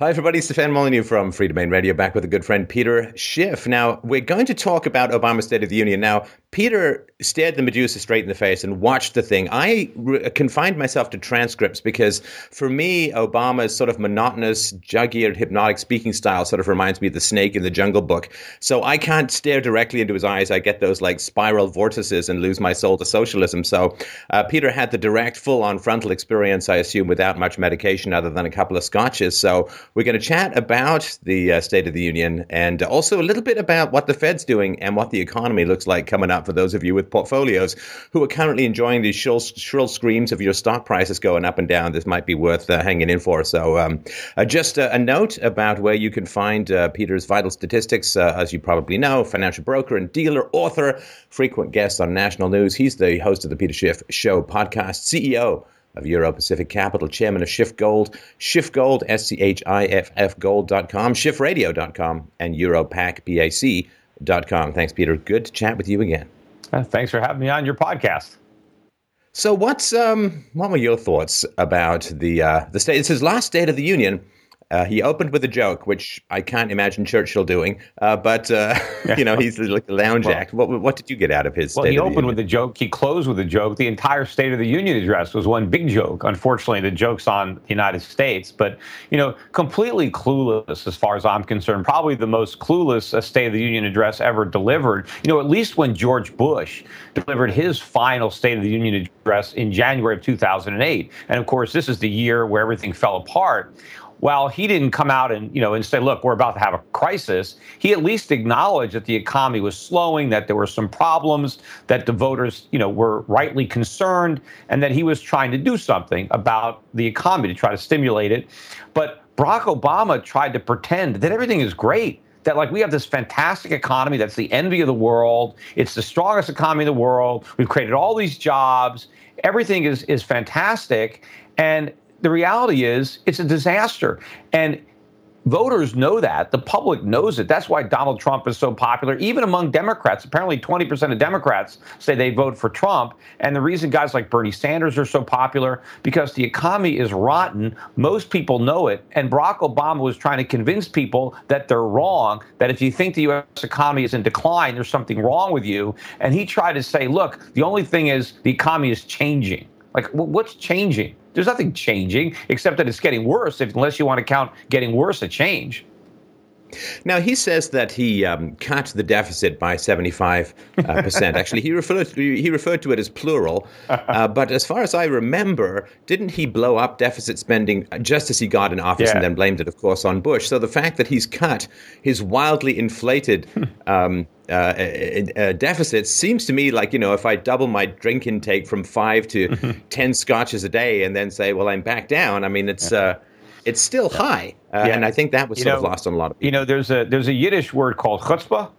Hi, everybody. Stefan Molyneux from Freedomain Radio, back with a good friend, Peter Schiff. Now, we're going to talk about Obama's State of the Union. Now, Peter stared the Medusa straight in the face and watched the thing. I re- confined myself to transcripts because, for me, Obama's sort of monotonous, jug-eared, hypnotic speaking style sort of reminds me of the snake in the Jungle Book. So I can't stare directly into his eyes. I get those like spiral vortices and lose my soul to socialism. So uh, Peter had the direct, full-on frontal experience, I assume, without much medication other than a couple of scotches. So we're going to chat about the uh, State of the Union and also a little bit about what the Fed's doing and what the economy looks like coming up for those of you with portfolios who are currently enjoying these shrill, shrill screams of your stock prices going up and down. This might be worth uh, hanging in for. So, um, uh, just a, a, note about where you can find uh, Peter's vital statistics. Uh, as you probably know, financial broker and dealer, author, frequent guest on national news. He's the host of the Peter Schiff Show podcast, CEO of Euro Pacific Capital, chairman of Schiff Gold, Schiff Gold, S C H I F F Gold.com, SchiffRadio.com, and EuroPAC.com. Thanks, Peter. Good to chat with you again. Uh, thanks for having me on your podcast. So, what's um, what were your thoughts about the uh, the state? It's his last State of the Union, uh, he opened with a joke, which I can't imagine Churchill doing, uh, but uh, you know he's like the lounge well, act. What, what did you get out of his? Well, State he opened with a joke. He closed with a joke. The entire State of the Union address was one big joke. Unfortunately, the joke's on the United States, but you know, completely clueless as far as I'm concerned. Probably the most clueless uh, State of the Union address ever delivered. You know, at least when George Bush delivered his final State of the Union address in January of 2008, and of course, this is the year where everything fell apart while he didn't come out and you know and say, "Look, we're about to have a crisis," he at least acknowledged that the economy was slowing, that there were some problems, that the voters you know were rightly concerned, and that he was trying to do something about the economy to try to stimulate it. But Barack Obama tried to pretend that everything is great. That like we have this fantastic economy that's the envy of the world. It's the strongest economy in the world. We've created all these jobs. Everything is is fantastic, and the reality is it's a disaster. And voters know that. The public knows it. That's why Donald Trump is so popular, even among Democrats. Apparently, 20% of Democrats say they vote for Trump. And the reason guys like Bernie Sanders are so popular, because the economy is rotten. Most people know it. And Barack Obama was trying to convince people that they're wrong, that if you think the U.S. economy is in decline, there's something wrong with you. And he tried to say, look, the only thing is the economy is changing. Like, what's changing? There's nothing changing except that it's getting worse, if, unless you want to count getting worse a change. Now he says that he um, cut the deficit by seventy five uh, percent. Actually, he referred to, he referred to it as plural. Uh, but as far as I remember, didn't he blow up deficit spending just as he got in office, yeah. and then blamed it, of course, on Bush? So the fact that he's cut his wildly inflated. Um, uh, uh, deficits seems to me like you know if I double my drink intake from five to ten scotches a day and then say well I'm back down I mean it's uh, it's still high, uh, yeah. and I think that was you sort know, of lost on a lot of people. You know, there's a there's a Yiddish word called chutzpah,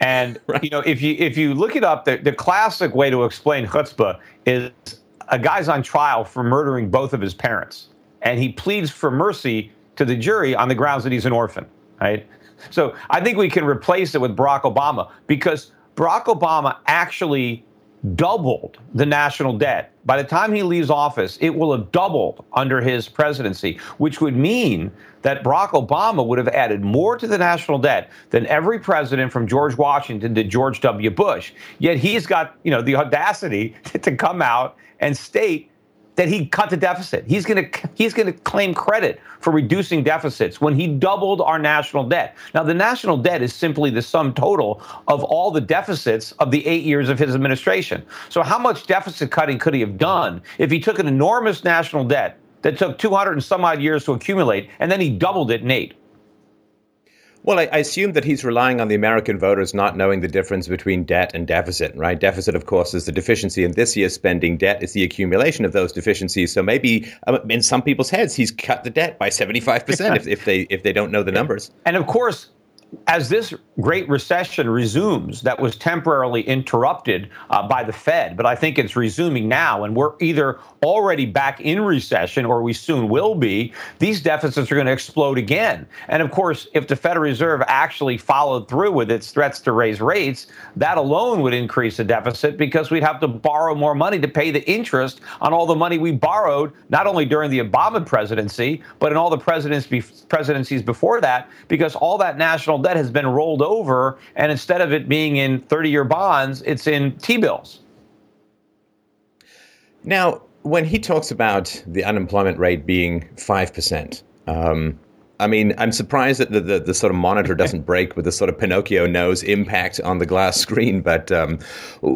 and right. you know if you if you look it up, the, the classic way to explain chutzpah is a guy's on trial for murdering both of his parents, and he pleads for mercy to the jury on the grounds that he's an orphan, right? So I think we can replace it with Barack Obama because Barack Obama actually doubled the national debt. By the time he leaves office, it will have doubled under his presidency, which would mean that Barack Obama would have added more to the national debt than every president from George Washington to George W. Bush. Yet he's got, you know, the audacity to come out and state that he cut the deficit. He's going to he's going to claim credit for reducing deficits when he doubled our national debt. Now, the national debt is simply the sum total of all the deficits of the eight years of his administration. So, how much deficit cutting could he have done if he took an enormous national debt that took 200 and some odd years to accumulate, and then he doubled it in eight? Well, I, I, assume that he's relying on the American voters not knowing the difference between debt and deficit, right? Deficit, of course, is the deficiency in this year's spending. Debt is the accumulation of those deficiencies. So maybe um, in some people's heads, he's cut the debt by seventy five percent if they if they don't know the numbers. And of course, as this great recession resumes, that was temporarily interrupted uh, by the Fed, but I think it's resuming now, and we're either already back in recession or we soon will be, these deficits are going to explode again. And of course, if the Federal Reserve actually followed through with its threats to raise rates, that alone would increase the deficit because we'd have to borrow more money to pay the interest on all the money we borrowed, not only during the Obama presidency, but in all the presidencies before that, because all that national debt has been rolled over. And instead of it being in 30 year bonds, it's in T bills. Now, when he talks about the unemployment rate being 5%, um, I mean, I'm surprised that the, the, the, sort of monitor doesn't break with the sort of Pinocchio nose impact on the glass screen. But um,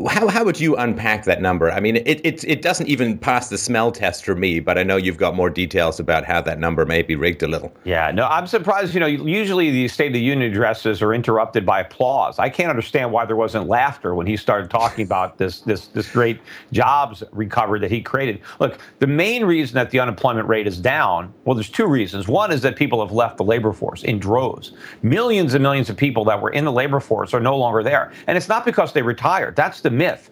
how, how would you unpack that number? I mean, it, it, it doesn't even pass the smell test for me, but I know you've got more details about how that number may be rigged a little. Yeah, no, I'm surprised. You know, usually the State of the Union addresses are interrupted by applause. I can't understand why there wasn't laughter when he started talking about this, this, this great jobs recovery that he created. Look, the main reason that the unemployment rate is down, well, there's two reasons. One is that people have left the labor force in droves. Millions and millions of people that were in the labor force are no longer there. And it's not because they retired. That's the myth.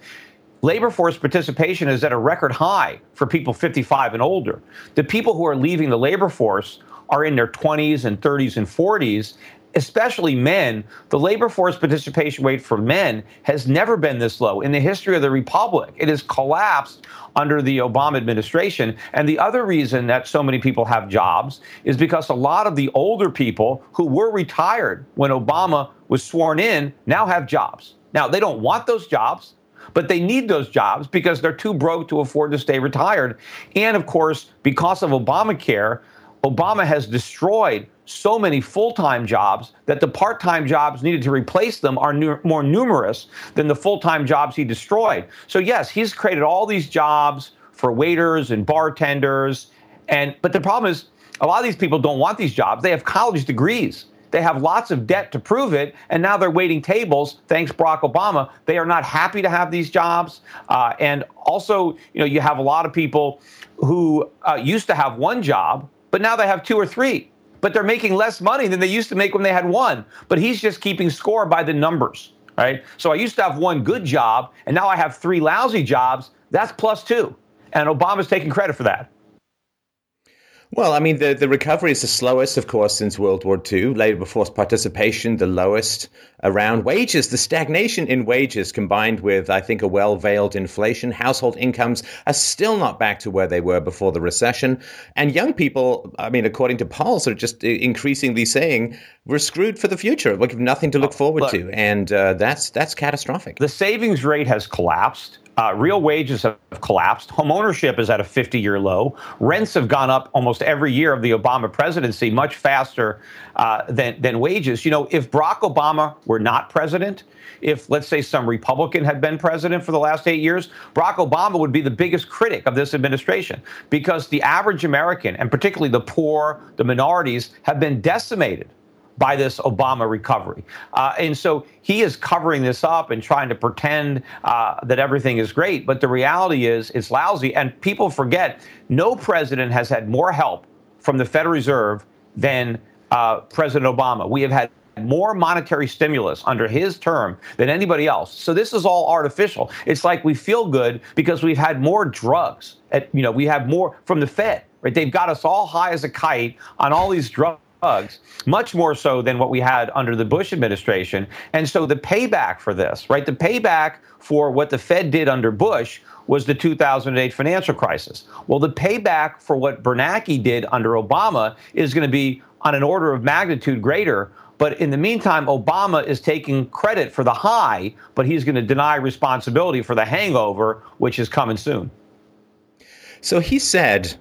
Labor force participation is at a record high for people 55 and older. The people who are leaving the labor force are in their 20s and 30s and 40s, especially men, the labor force participation rate for men has never been this low in the history of the republic. It has collapsed under the Obama administration. And the other reason that so many people have jobs is because a lot of the older people who were retired when Obama was sworn in now have jobs. Now, they don't want those jobs. But they need those jobs because they're too broke to afford to stay retired. And of course, because of Obamacare, Obama has destroyed so many full time jobs that the part time jobs needed to replace them are nu- more numerous than the full time jobs he destroyed. So, yes, he's created all these jobs for waiters and bartenders. And, but the problem is, a lot of these people don't want these jobs. They have college degrees. They have lots of debt to prove it, and now they're waiting tables. Thanks, Barack Obama. They are not happy to have these jobs, uh, and also, you know, you have a lot of people who uh, used to have one job, but now they have two or three but they're making less money than they used to make when they had one. But he's just keeping score by the numbers, right? So I used to have one good job, and now I have three lousy jobs. That's plus two. And Obama's taking credit for that. Well, I mean, the, the recovery is the slowest, of course, since World War II. Labor force participation, the lowest around wages. The stagnation in wages combined with, I think, a well veiled inflation. Household incomes are still not back to where they were before the recession. And young people, I mean, according to polls, are just increasingly saying we're screwed for the future. We have nothing to look forward look, to. And uh, that's, that's catastrophic. The savings rate has collapsed. Uh, real wages have collapsed. Home ownership is at a 50 year low. Rents have gone up almost every year of the Obama presidency, much faster uh, than, than wages. You know, if Barack Obama were not president, if, let's say, some Republican had been president for the last eight years, Barack Obama would be the biggest critic of this administration because the average American, and particularly the poor, the minorities, have been decimated by this Obama recovery. Uh, and so he is covering this up and trying to pretend uh, that everything is great. But the reality is it's lousy. And people forget no president has had more help from the Federal Reserve than uh, President Obama. We have had more monetary stimulus under his term than anybody else. So this is all artificial. It's like we feel good because we've had more drugs. At, you know, we have more from the Fed. Right? They've got us all high as a kite on all these drugs drugs, much more so than what we had under the Bush administration. And so the payback for this, right, the payback for what the Fed did under Bush was the 2008 financial crisis. Well, the payback for what Bernanke did under Obama is going to be on an order of magnitude greater. But in the meantime, Obama is taking credit for the high, but he's going to deny responsibility for the hangover, which is coming soon. So he said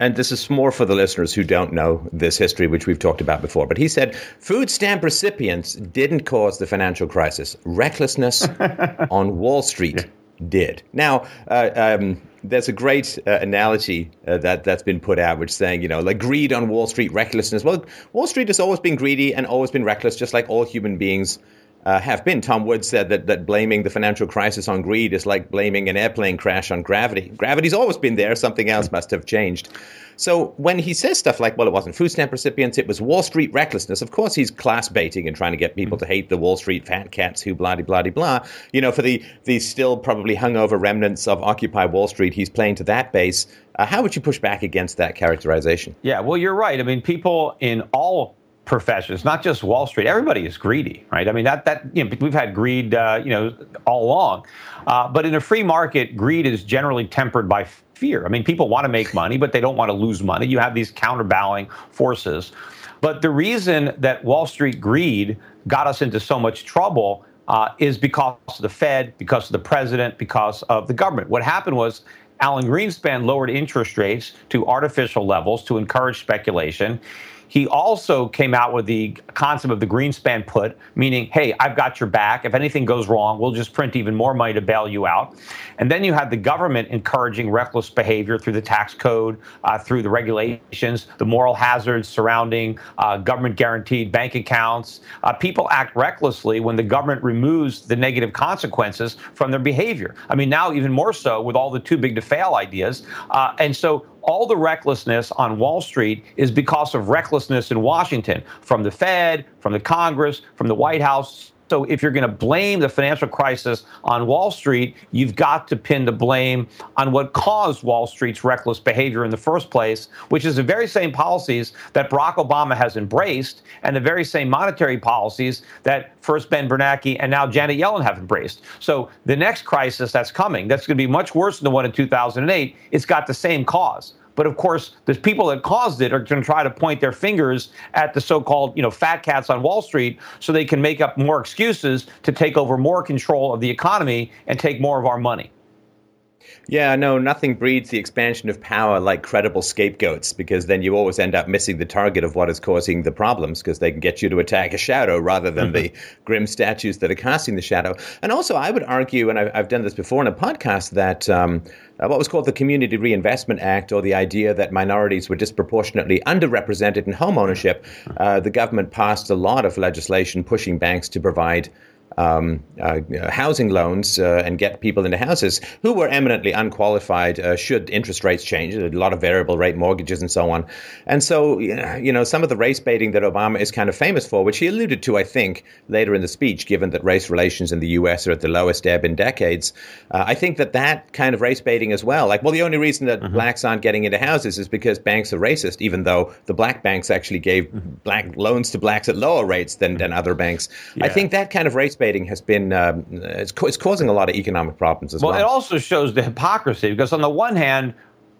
and this is more for the listeners who don't know this history, which we've talked about before. But he said food stamp recipients didn't cause the financial crisis. Recklessness on Wall Street did. Now, uh, um, there's a great uh, analogy uh, that that's been put out, which saying, you know, like greed on Wall Street, recklessness. Well, Wall Street has always been greedy and always been reckless, just like all human beings uh, have been. Tom Woods said that, that blaming the financial crisis on greed is like blaming an airplane crash on gravity. Gravity's always been there, something else must have changed. So when he says stuff like, well, it wasn't food stamp recipients, it was Wall Street recklessness, of course he's class baiting and trying to get people to hate the Wall Street fat cats who blah, blah, blah, blah. You know, for the, the still probably hungover remnants of Occupy Wall Street, he's playing to that base. Uh, how would you push back against that characterization? Yeah, well, you're right. I mean, people in all professions, not just Wall Street. Everybody is greedy, right? I mean, that that you know, we've had greed, uh, you know, all along. Uh, but in a free market, greed is generally tempered by fear. I mean, people want to make money, but they don't want to lose money. You have these counterbalancing forces. But the reason that Wall Street greed got us into so much trouble uh, is because of the Fed, because of the president, because of the government. What happened was Alan Greenspan lowered interest rates to artificial levels to encourage speculation. He also came out with the concept of the Greenspan put, meaning, hey, I've got your back. If anything goes wrong, we'll just print even more money to bail you out. And then you had the government encouraging reckless behavior through the tax code, uh, through the regulations, the moral hazards surrounding uh, government guaranteed bank accounts. Uh, people act recklessly when the government removes the negative consequences from their behavior. I mean, now even more so with all the too big to fail ideas. Uh, and so all the recklessness on Wall Street is because of recklessness in Washington from the Fed, from the Congress, from the White House. So if you're going to blame the financial crisis on Wall Street, you've got to pin the blame on what caused Wall Street's reckless behavior in the first place, which is the very same policies that Barack Obama has embraced and the very same monetary policies that first Ben Bernanke and now Janet Yellen have embraced. So the next crisis that's coming, that's going to be much worse than the one in 2008, it's got the same cause. But of course, the people that caused it are going to try to point their fingers at the so-called, you know, fat cats on Wall Street so they can make up more excuses to take over more control of the economy and take more of our money. Yeah, no, nothing breeds the expansion of power like credible scapegoats, because then you always end up missing the target of what is causing the problems, because they can get you to attack a shadow rather than the grim statues that are casting the shadow. And also, I would argue, and I've done this before in a podcast, that um, uh, what was called the Community Reinvestment Act, or the idea that minorities were disproportionately underrepresented in home ownership, uh, the government passed a lot of legislation pushing banks to provide um, uh, housing loans uh, and get people into houses who were eminently unqualified uh, should interest rates change. A lot of variable rate mortgages and so on. And so, you know, some of the race baiting that Obama is kind of famous for, which he alluded to, I think, later in the speech, given that race relations in the U.S. are at the lowest ebb in decades, uh, I think that that kind of race baiting as well. Like, well, the only reason that mm-hmm. blacks aren't getting into houses is because banks are racist, even though the black banks actually gave mm-hmm. black loans to blacks at lower rates than, than other banks. Yeah. I think that kind of race participating has been um, it's, it's, causing a lot of economic problems as well. Well, it also shows the hypocrisy because on the one hand,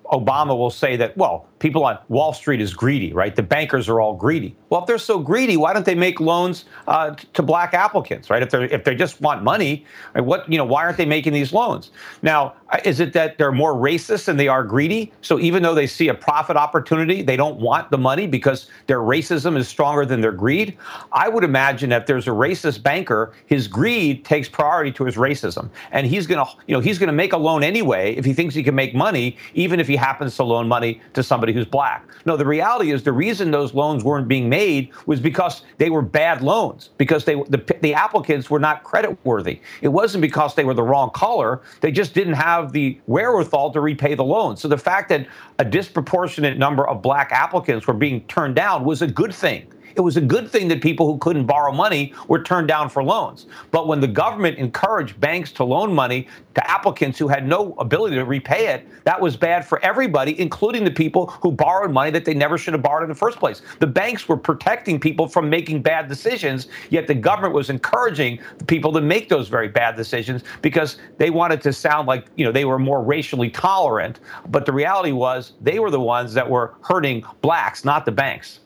Obama will say that, well, people on Wall Street is greedy, right? The bankers are all greedy. Well, if they're so greedy, why don't they make loans uh, to black applicants, right? If they if they just want money, right, what you know, why aren't they making these loans? Now, uh, is it that they're more racist than they are greedy? So even though they see a profit opportunity, they don't want the money because their racism is stronger than their greed? I would imagine that if there's a racist banker, his greed takes priority to his racism, and he's gonna you know he's gonna make a loan anyway if he thinks he can make money, even if he happens to loan money to somebody who's black. No, the reality is the reason those loans weren't being made was because they were bad loans, because they the, the applicants were not credit worthy. It wasn't because they were the wrong color; they just didn't have the wherewithal to repay the loan. So the fact that a disproportionate number of black applicants were being turned down was a good thing. It was a good thing that people who couldn't borrow money were turned down for loans. But when the government encouraged banks to loan money to applicants who had no ability to repay it, that was bad for everybody, including the people who borrowed money that they never should have borrowed in the first place. The banks were protecting people from making bad decisions, yet the government was encouraging people to make those very bad decisions because they wanted to sound like, you know, they were more racially tolerant. But the reality was they were the ones that were hurting blacks, not the banks.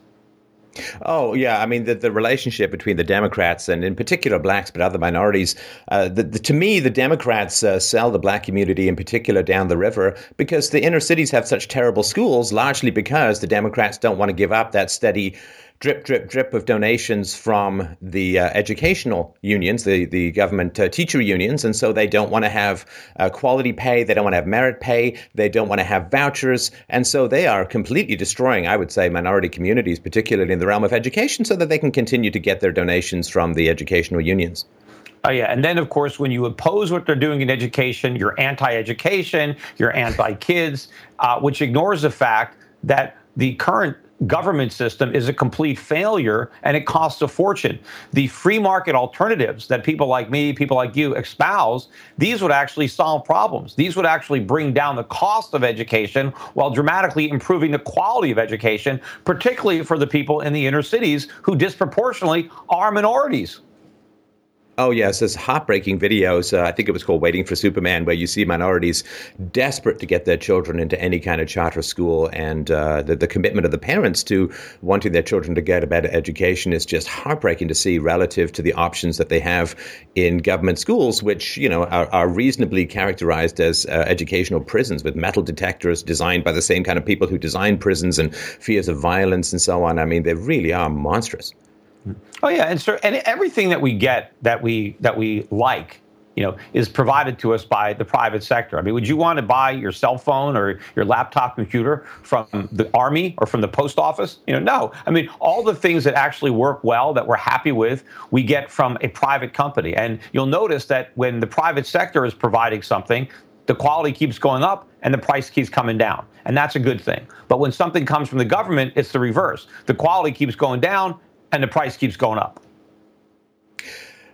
Oh yeah, I mean the, the relationship between the Democrats and in particular blacks, but other minorities. Uh, the, the, to me, the Democrats uh, sell the black community in particular down the river because the inner cities have such terrible schools, largely because the Democrats don't want to give up that steady drip, drip, drip of donations from the uh, educational unions, the, the government uh, teacher unions. And so they don't want to have uh, quality pay. They don't want to have merit pay. They don't want to have vouchers. And so they are completely destroying, I would say, minority communities, particularly in the realm of education, so that they can continue to get their donations from the educational unions. Oh, yeah. And then, of course, when you oppose what they're doing in education, you're anti education, you're anti kids, uh, which ignores the fact that the current government system is a complete failure and it costs a fortune. The free market alternatives that people like me, people like you espouse, these would actually solve problems. These would actually bring down the cost of education while dramatically improving the quality of education, particularly for the people in the inner cities who disproportionately are minorities. Oh yes, there's heartbreaking videos. Uh, I think it was called "Waiting for Superman," where you see minorities desperate to get their children into any kind of charter school, and uh, the, the commitment of the parents to wanting their children to get a better education is just heartbreaking to see relative to the options that they have in government schools, which you know are, are reasonably characterized as uh, educational prisons with metal detectors designed by the same kind of people who design prisons and fears of violence and so on. I mean, they really are monstrous. Oh yeah, and so and everything that we get that we that we like, you know, is provided to us by the private sector. I mean, would you want to buy your cell phone or your laptop computer from the army or from the post office? You know, no. I mean, all the things that actually work well that we're happy with, we get from a private company. And you'll notice that when the private sector is providing something, the quality keeps going up and the price keeps coming down. And that's a good thing. But when something comes from the government, it's the reverse. The quality keeps going down and the price keeps going up.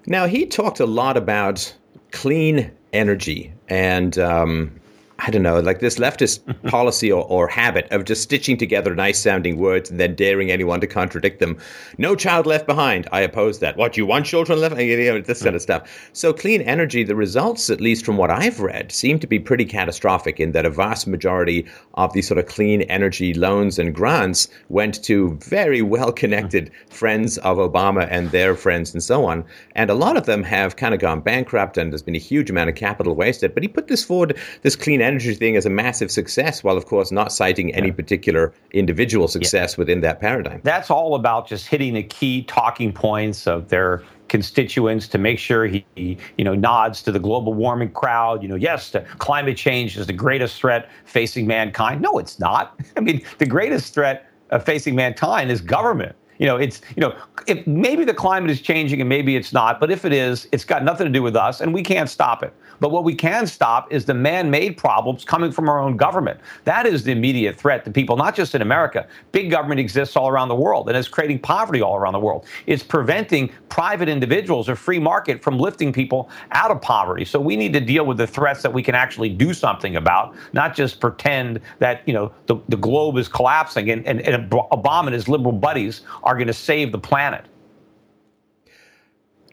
Now, he talked a lot about clean energy and um, I don't know, like this leftist policy or, or, habit of just stitching together nice sounding words and then daring anyone to contradict them. No child left behind. I oppose that. What, you want children left? You know, this kind of stuff. So, clean energy, the results, at least from what I've read, seem to be pretty catastrophic in that a vast majority of these sort of clean energy loans and grants went to very well connected friends of Obama and their friends and so on. And a lot of them have kind of gone bankrupt and there's been a huge amount of capital wasted. But he put this forward, this clean energy thing as a massive success, while of course not citing any particular individual success yeah. within that paradigm. That's all about just hitting the key talking points of their constituents to make sure he, you know, nods to the global warming crowd. You know, yes, the climate change is the greatest threat facing mankind. No, it's not. I mean, the greatest threat uh, facing mankind is government. You know, it's you know, if maybe the climate is changing and maybe it's not, but if it is, it's got nothing to do with us, and we can't stop it. But what we can stop is the man made problems coming from our own government. That is the immediate threat to people, not just in America. Big government exists all around the world and is creating poverty all around the world. It's preventing private individuals or free market from lifting people out of poverty. So we need to deal with the threats that we can actually do something about, not just pretend that, you know, the, the globe is collapsing and, and, and Obama and his liberal buddies are going to save the planet.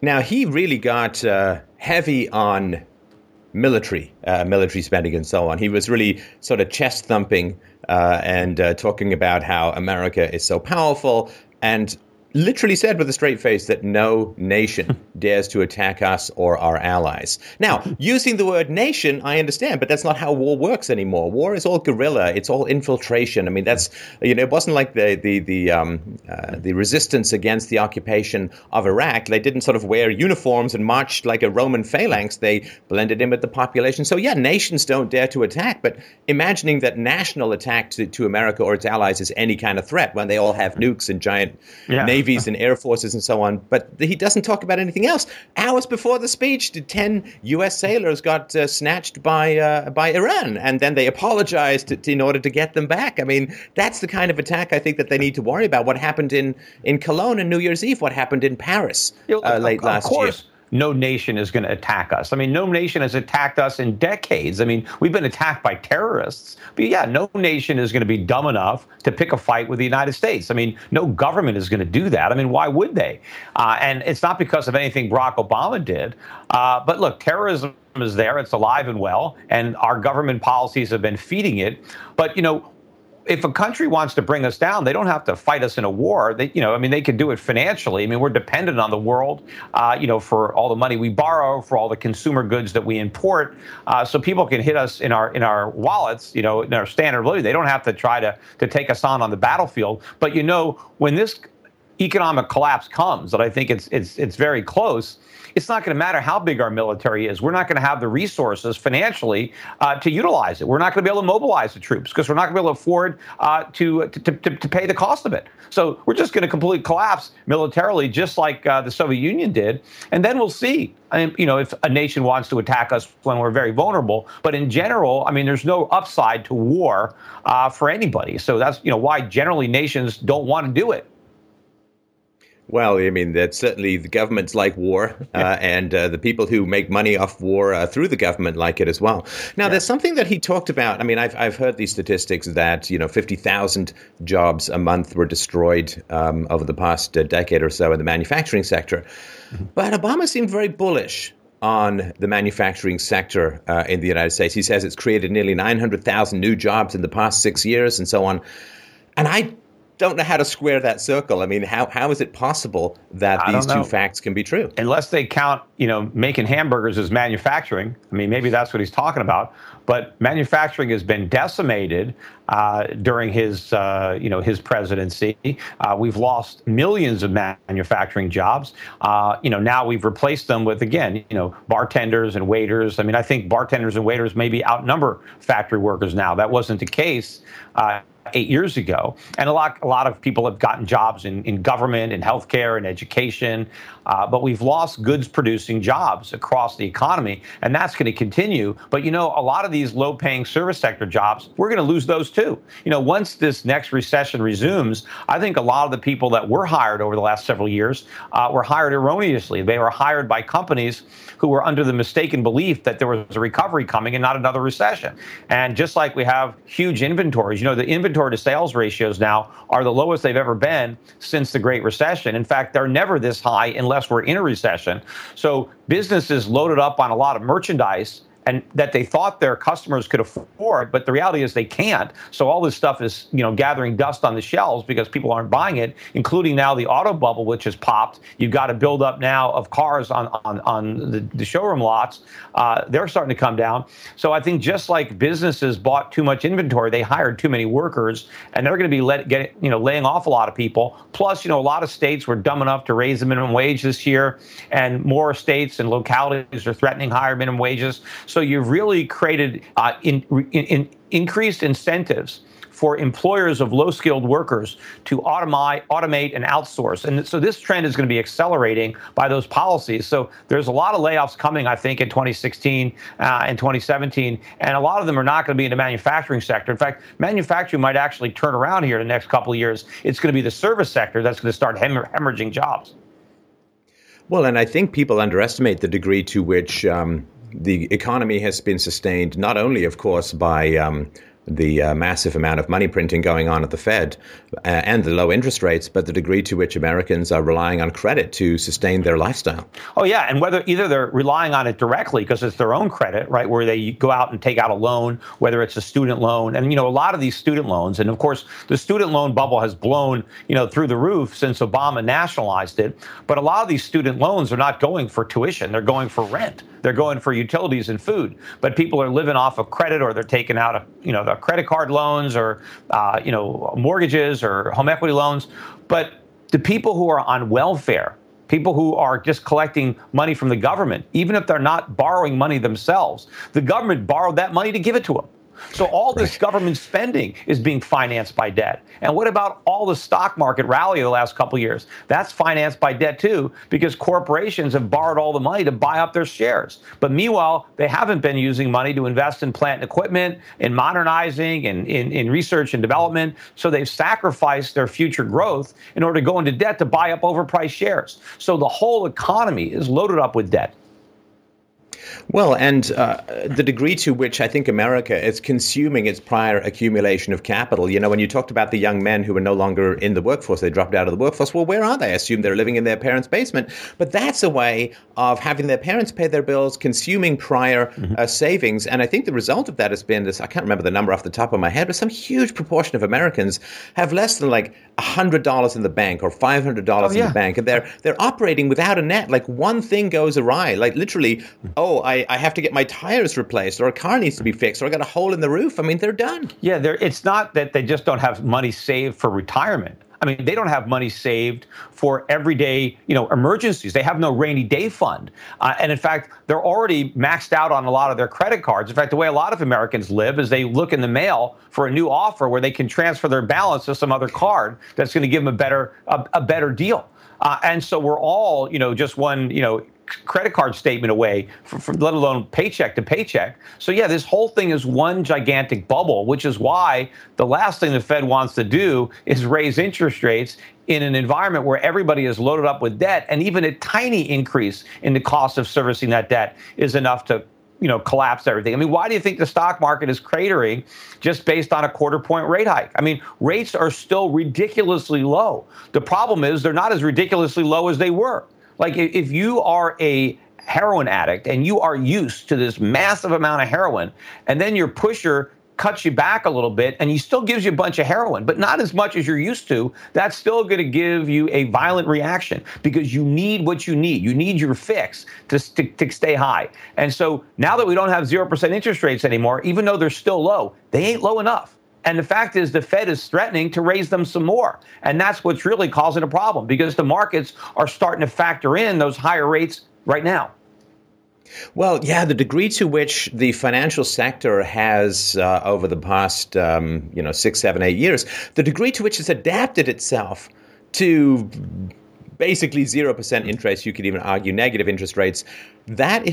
Now, he really got uh, heavy on military, uh, military spending, and so on. He was really sort of chest thumping uh, and uh, talking about how America is so powerful and literally said with a straight face that no nation dares to attack us or our allies. Now, using the word nation, I understand, but that's not how war works anymore. War is all guerrilla. It's all infiltration. I mean, that's you know, it wasn't like the the the um, uh, the resistance against the occupation of Iraq. They didn't sort of wear uniforms and march like a Roman phalanx. They blended in with the population. So yeah, nations don't dare to attack. But imagining that national attack to, to America or its allies is any kind of threat when they all have nukes and giant yeah navies and air forces and so on. But he doesn't talk about anything else. Hours before the speech, ten U.S. sailors got uh, snatched by uh, by Iran, and then they apologized to, to, in order to get them back. I mean, that's the kind of attack I think that they need to worry about. What happened in in Cologne on New Year's Eve? What happened in Paris uh, late of, last of year? No nation is going to attack us. I mean, no nation has attacked us in decades. I mean, we've been attacked by terrorists. But yeah, no nation is going to be dumb enough to pick a fight with the United States. I mean, no government is going to do that. I mean, why would they? Uh, and it's not because of anything Barack Obama did. Uh, but look, terrorism is there. It's alive and well. And our government policies have been feeding it. But, you know, if a country wants to bring us down, they don't have to fight us in a war. They, you know, I mean, they can do it financially. I mean, we're dependent on the world, uh, you know, for all the money we borrow, for all the consumer goods that we import. Uh, so people can hit us in our in our wallets, you know, in our standard living. They don't have to try to to take us on on the battlefield. But you know, when this economic collapse comes, that I think it's it's it's very close, it's not going to matter how big our military is. We're not going to have the resources financially uh, to utilize it. We're not going to be able to mobilize the troops because we're not going to be able to afford uh, to, to, to, to, pay the cost of it. So we're just going to completely collapse militarily, just like uh, the Soviet Union did. And then we'll see, you know, if a nation wants to attack us when we're very vulnerable. But in general, I mean, there's no upside to war uh, for anybody. So that's, you know, why generally nations don't want to do it. Well, I mean, that certainly the governments like war, uh, and uh, the people who make money off war uh, through the government like it as well. Now, yeah. there's something that he talked about. I mean, I've, I've heard these statistics that, you know, 50,000 jobs a month were destroyed um, over the past uh, decade or so in the manufacturing sector. Mm-hmm. But Obama seemed very bullish on the manufacturing sector uh, in the United States. He says it's created nearly 900,000 new jobs in the past six years and so on. And I don't know how to square that circle. I mean, how, how is it possible that these two facts can be true? Unless they count, you know, making hamburgers as manufacturing. I mean, maybe that's what he's talking about. But manufacturing has been decimated uh, during his, uh, you know, his presidency. Uh, we've lost millions of manufacturing jobs. Uh, you know, now we've replaced them with again, you know, bartenders and waiters. I mean, I think bartenders and waiters maybe outnumber factory workers now. That wasn't the case uh, eight years ago. And a lot, a lot of people have gotten jobs in, in government and healthcare and education. Uh, but we've lost goods producing jobs across the economy, and that's going to continue. But you know, a lot of these low paying service sector jobs, we're going to lose those too. You know, once this next recession resumes, I think a lot of the people that were hired over the last several years uh, were hired erroneously. They were hired by companies who were under the mistaken belief that there was a recovery coming and not another recession. And just like we have huge inventories, you know, the inventory to sales ratios now are the lowest they've ever been since the Great Recession. In fact, they're never this high unless we're in a recession. So businesses loaded up on a lot of merchandise and that they thought their customers could afford, but the reality is they can't. So all this stuff is, you know, gathering dust on the shelves because people aren't buying it, including now the auto bubble, which has popped. You've got a build up now of cars on on, on the, the showroom lots. Uh, they're starting to come down. So I think just like businesses bought too much inventory, they hired too many workers, and they're going to be let get you know laying off a lot of people. Plus, you know, a lot of states were dumb enough to raise the minimum wage this year, and more states and localities are threatening higher minimum wages. So you've really created uh, in, in, in increased incentives for employers of low skilled workers to automate, automate and outsource. And so this trend is going to be accelerating by those policies. So there's a lot of layoffs coming, I think, in 2016 uh, and 2017. And a lot of them are not going to be in the manufacturing sector. In fact, manufacturing might actually turn around here in the next couple of years. It's going to be the service sector that's going to start hem- hemorrhaging jobs. Well, and I think people underestimate the degree to which um, the economy has been sustained not only, of course, by um, the uh, massive amount of money printing going on at the Fed uh, and the low interest rates, but the degree to which Americans are relying on credit to sustain their lifestyle. Oh, yeah. And whether either they're relying on it directly because it's their own credit, right, where they go out and take out a loan, whether it's a student loan. And, you know, a lot of these student loans, and of course, the student loan bubble has blown, you know, through the roof since Obama nationalized it. But a lot of these student loans are not going for tuition, they're going for rent. They're going for utilities and food, but people are living off of credit, or they're taking out, a, you know, the credit card loans, or uh, you know, mortgages or home equity loans. But the people who are on welfare, people who are just collecting money from the government, even if they're not borrowing money themselves, the government borrowed that money to give it to them. So all this government spending is being financed by debt. And what about all the stock market rally the last couple years? That's financed by debt too, because corporations have borrowed all the money to buy up their shares. But meanwhile, they haven't been using money to invest in plant and equipment, in modernizing, and in, in research and development. So they've sacrificed their future growth in order to go into debt to buy up overpriced shares. So the whole economy is loaded up with debt. Well, and uh, the degree to which I think America is consuming its prior accumulation of capital. You know, when you talked about the young men who are no longer in the workforce, they dropped out of the workforce. Well, where are they? I assume they're living in their parents' basement. But that's a way of having their parents pay their bills, consuming prior mm-hmm. uh, savings. And I think the result of that has been this I can't remember the number off the top of my head, but some huge proportion of Americans have less than like $100 in the bank or $500 oh, yeah. in the bank. And they're, they're operating without a net. Like one thing goes awry. Like literally, oh, I, I have to get my tires replaced, or a car needs to be fixed, or I got a hole in the roof. I mean, they're done. Yeah, it's not that they just don't have money saved for retirement. I mean, they don't have money saved for everyday, you know, emergencies. They have no rainy day fund. Uh, and in fact, they're already maxed out on a lot of their credit cards. In fact, the way a lot of Americans live is they look in the mail for a new offer where they can transfer their balance to some other card that's going to give them a better a, a better deal. Uh, and so we're all, you know, just one, you know, credit card statement away, for, for, let alone paycheck to paycheck. So, yeah, this whole thing is one gigantic bubble, which is why the last thing the Fed wants to do is raise interest rates in an environment where everybody is loaded up with debt. And even a tiny increase in the cost of servicing that debt is enough to you know collapse everything. I mean, why do you think the stock market is cratering just based on a quarter point rate hike? I mean, rates are still ridiculously low. The problem is they're not as ridiculously low as they were. Like if you are a heroin addict and you are used to this massive amount of heroin, and then your pusher cuts you back a little bit and he still gives you a bunch of heroin, but not as much as you're used to, that's still going to give you a violent reaction because you need what you need. You need your fix to, to, to stay high. And so now that we don't have 0% interest rates anymore, even though they're still low, they ain't low enough. And the fact is, the Fed is threatening to raise them some more. And that's what's really causing a problem because the markets are starting to factor in those higher rates right now. Well, yeah, the degree to which the financial sector has, uh, over the past, um, you know, six, seven, eight years, the degree to which it's adapted itself to basically 0% hmm. interest, you could even argue negative interest rates, that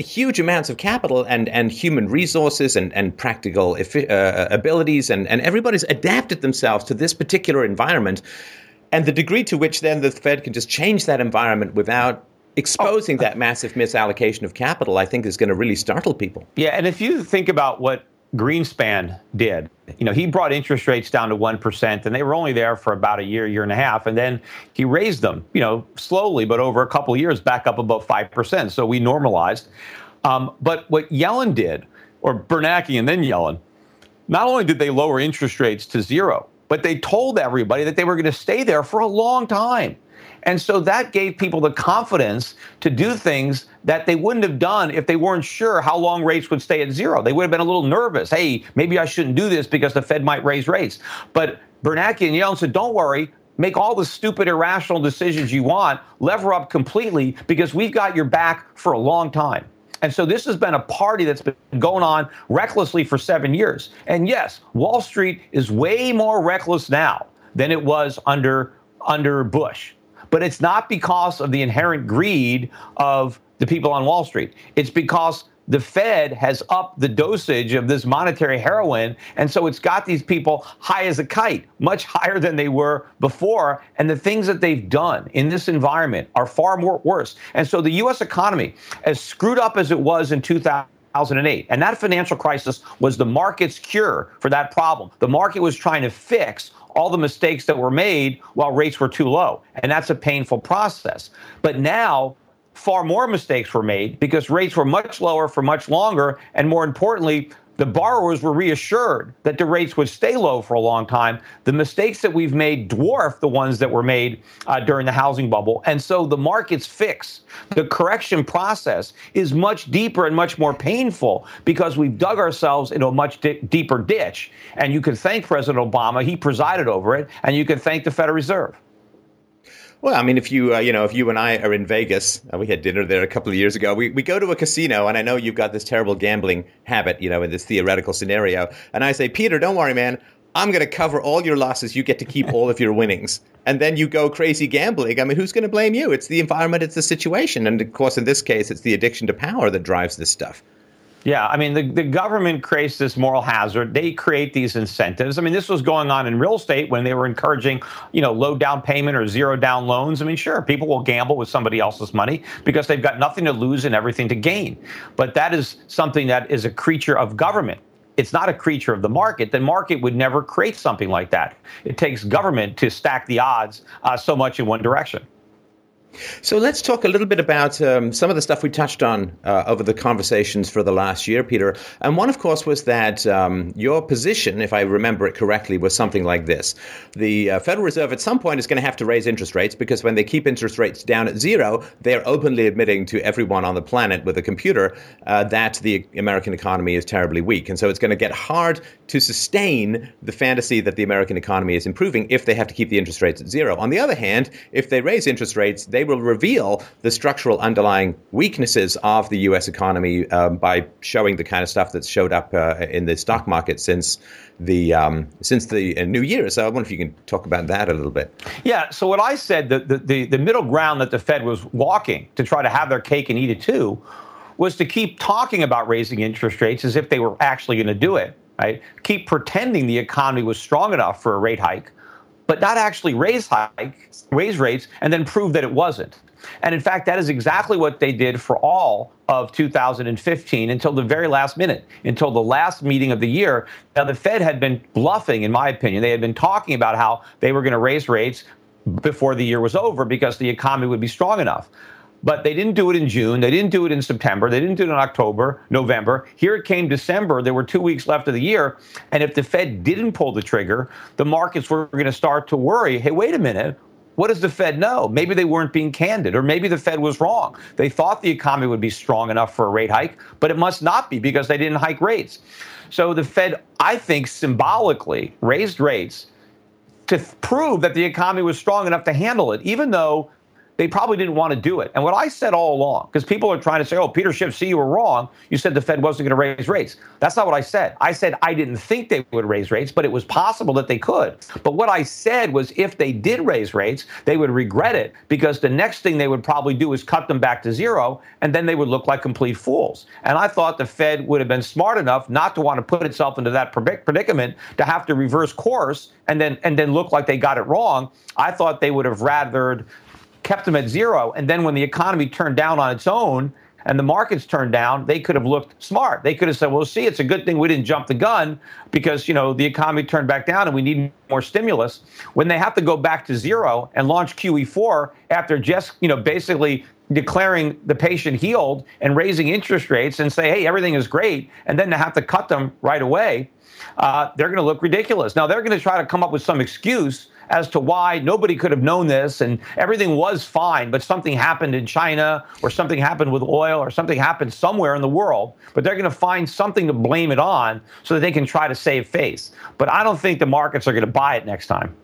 huge amounts of capital and, and human resources and, and practical uh, uh, abilities, and, and everybody's adapted themselves to this particular environment. And the degree to which then the Fed can just change that environment without exposing oh. Uh that massive misallocation of capital, I think is going to really startle people. Yeah, and if you think about what Greenspan did. You know, he brought interest rates down to 1%, and they were only there for about a year, year and a half. And then he raised them, you know, slowly, but over a couple years back up about 5%. So we normalized. Um, but what Yellen did, or Bernanke and then Yellen, not only did they lower interest rates to zero, but they told everybody that they were going to stay there for a long time. And so that gave people the confidence to do things that they wouldn't have done if they weren't sure how long rates would stay at zero. They would have been a little nervous. Hey, maybe I shouldn't do this because the Fed might raise rates. But Bernanke and Yellen said, don't worry, make all the stupid, irrational decisions you want, lever up completely because we've got your back for a long time. And so this has been a party that's been going on recklessly for seven years. And yes, Wall Street is way more reckless now than it was under under Bush but it's not because of the inherent greed of the people on Wall Street. It's because the Fed has upped the dosage of this monetary heroin. And so it's got these people high as a kite, much higher than they were before. And the things that they've done in this environment are far more worse. And so the U.S. economy, as screwed up as it was in 2000, 2008. And that financial crisis was the market's cure for that problem. The market was trying to fix all the mistakes that were made while rates were too low. And that's a painful process. But now, far more mistakes were made because rates were much lower for much longer. And more importantly, the borrowers were reassured that the rates would stay low for a long time. The mistakes that we've made dwarf the ones that were made uh, during the housing bubble. And so the market's fix, the correction process is much deeper and much more painful because we've dug ourselves into a much di- deeper ditch. And you can thank President Obama, he presided over it, and you can thank the Federal Reserve. Well, I mean, if you uh, you know if you and I are in Vegas, uh, we had dinner there a couple of years ago. We we go to a casino, and I know you've got this terrible gambling habit, you know, in this theoretical scenario. And I say, Peter, don't worry, man. I'm going to cover all your losses. You get to keep all of your winnings. And then you go crazy gambling. I mean, who's going to blame you? It's the environment, it's the situation. And of course, in this case, it's the addiction to power that drives this stuff. Yeah, I mean, the, the government creates this moral hazard. They create these incentives. I mean, this was going on in real estate when they were encouraging, you know, low down payment or zero down loans. I mean, sure, people will gamble with somebody else's money because they've got nothing to lose and everything to gain. But that is something that is a creature of government. It's not a creature of the market. The market would never create something like that. It takes government to stack the odds uh, so much in one direction. So let's talk a little bit about um, some of the stuff we touched on uh, over the conversations for the last year, Peter. And one, of course, was that um, your position, if I remember it correctly, was something like this: the uh, Federal Reserve at some point is going to have to raise interest rates because when they keep interest rates down at zero, they are openly admitting to everyone on the planet with a computer uh, that the American economy is terribly weak, and so it's going to get hard to sustain the fantasy that the American economy is improving if they have to keep the interest rates at zero. On the other hand, if they raise interest rates, they will reveal the structural underlying weaknesses of the U.S. economy um, by showing the kind of stuff that's showed up uh, in the stock market since the um, since the uh, new year. So I wonder if you can talk about that a little bit. Yeah. So what I said, the, the, the middle ground that the Fed was walking to try to have their cake and eat it too, was to keep talking about raising interest rates as if they were actually going to do it. Right? Keep pretending the economy was strong enough for a rate hike, but not actually raise hikes, raise rates, and then prove that it wasn't. And in fact, that is exactly what they did for all of 2015 until the very last minute, until the last meeting of the year. Now, the Fed had been bluffing, in my opinion. They had been talking about how they were going to raise rates before the year was over because the economy would be strong enough. But they didn't do it in June. They didn't do it in September. They didn't do it in October, November. Here it came December. There were two weeks left of the year. And if the Fed didn't pull the trigger, the markets were going to start to worry hey, wait a minute. What does the Fed know? Maybe they weren't being candid, or maybe the Fed was wrong. They thought the economy would be strong enough for a rate hike, but it must not be because they didn't hike rates. So the Fed, I think, symbolically raised rates to prove that the economy was strong enough to handle it, even though they probably didn't want to do it. And what I said all along, because people are trying to say, oh, Peter Schiff, see, you were wrong. You said the Fed wasn't going to raise rates. That's not what I said. I said I didn't think they would raise rates, but it was possible that they could. But what I said was if they did raise rates, they would regret it because the next thing they would probably do is cut them back to zero, and then they would look like complete fools. And I thought the Fed would have been smart enough not to want to put itself into that predicament to have to reverse course and then and then look like they got it wrong. I thought they would have rathered kept them at zero. And then when the economy turned down on its own and the markets turned down, they could have looked smart. They could have said, well, see, it's a good thing we didn't jump the gun because, you know, the economy turned back down and we need more stimulus. When they have to go back to zero and launch QE4 after just, you know, basically declaring the patient healed and raising interest rates and say, hey, everything is great, and then to have to cut them right away, uh, they're going to look ridiculous. Now, they're going to try to come up with some excuse as to why nobody could have known this and everything was fine, but something happened in China or something happened with oil or something happened somewhere in the world. But they're going to find something to blame it on so that they can try to save face. But I don't think the markets are going to buy it next time.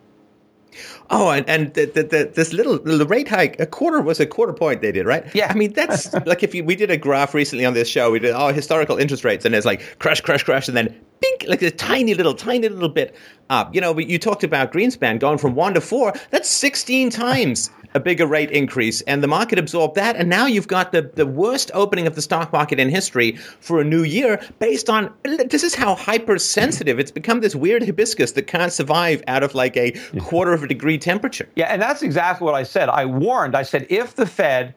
Oh, and, and the, the, the, this little the rate hike, a quarter was a quarter point they did, right? Yeah. I mean, that's like if you, we did a graph recently on this show, we did oh historical interest rates, and it's like crash, crash, crash, and then bink, like a tiny little, tiny little bit up. You know, you talked about Greenspan going from one to four. That's 16 times a bigger rate increase, and the market absorbed that. And now you've got the, the worst opening of the stock market in history for a new year based on this is how hypersensitive it's become this weird hibiscus that can't survive out of like a quarter of a degree temperature. Yeah, and that's exactly what I said. I warned, I said, if the Fed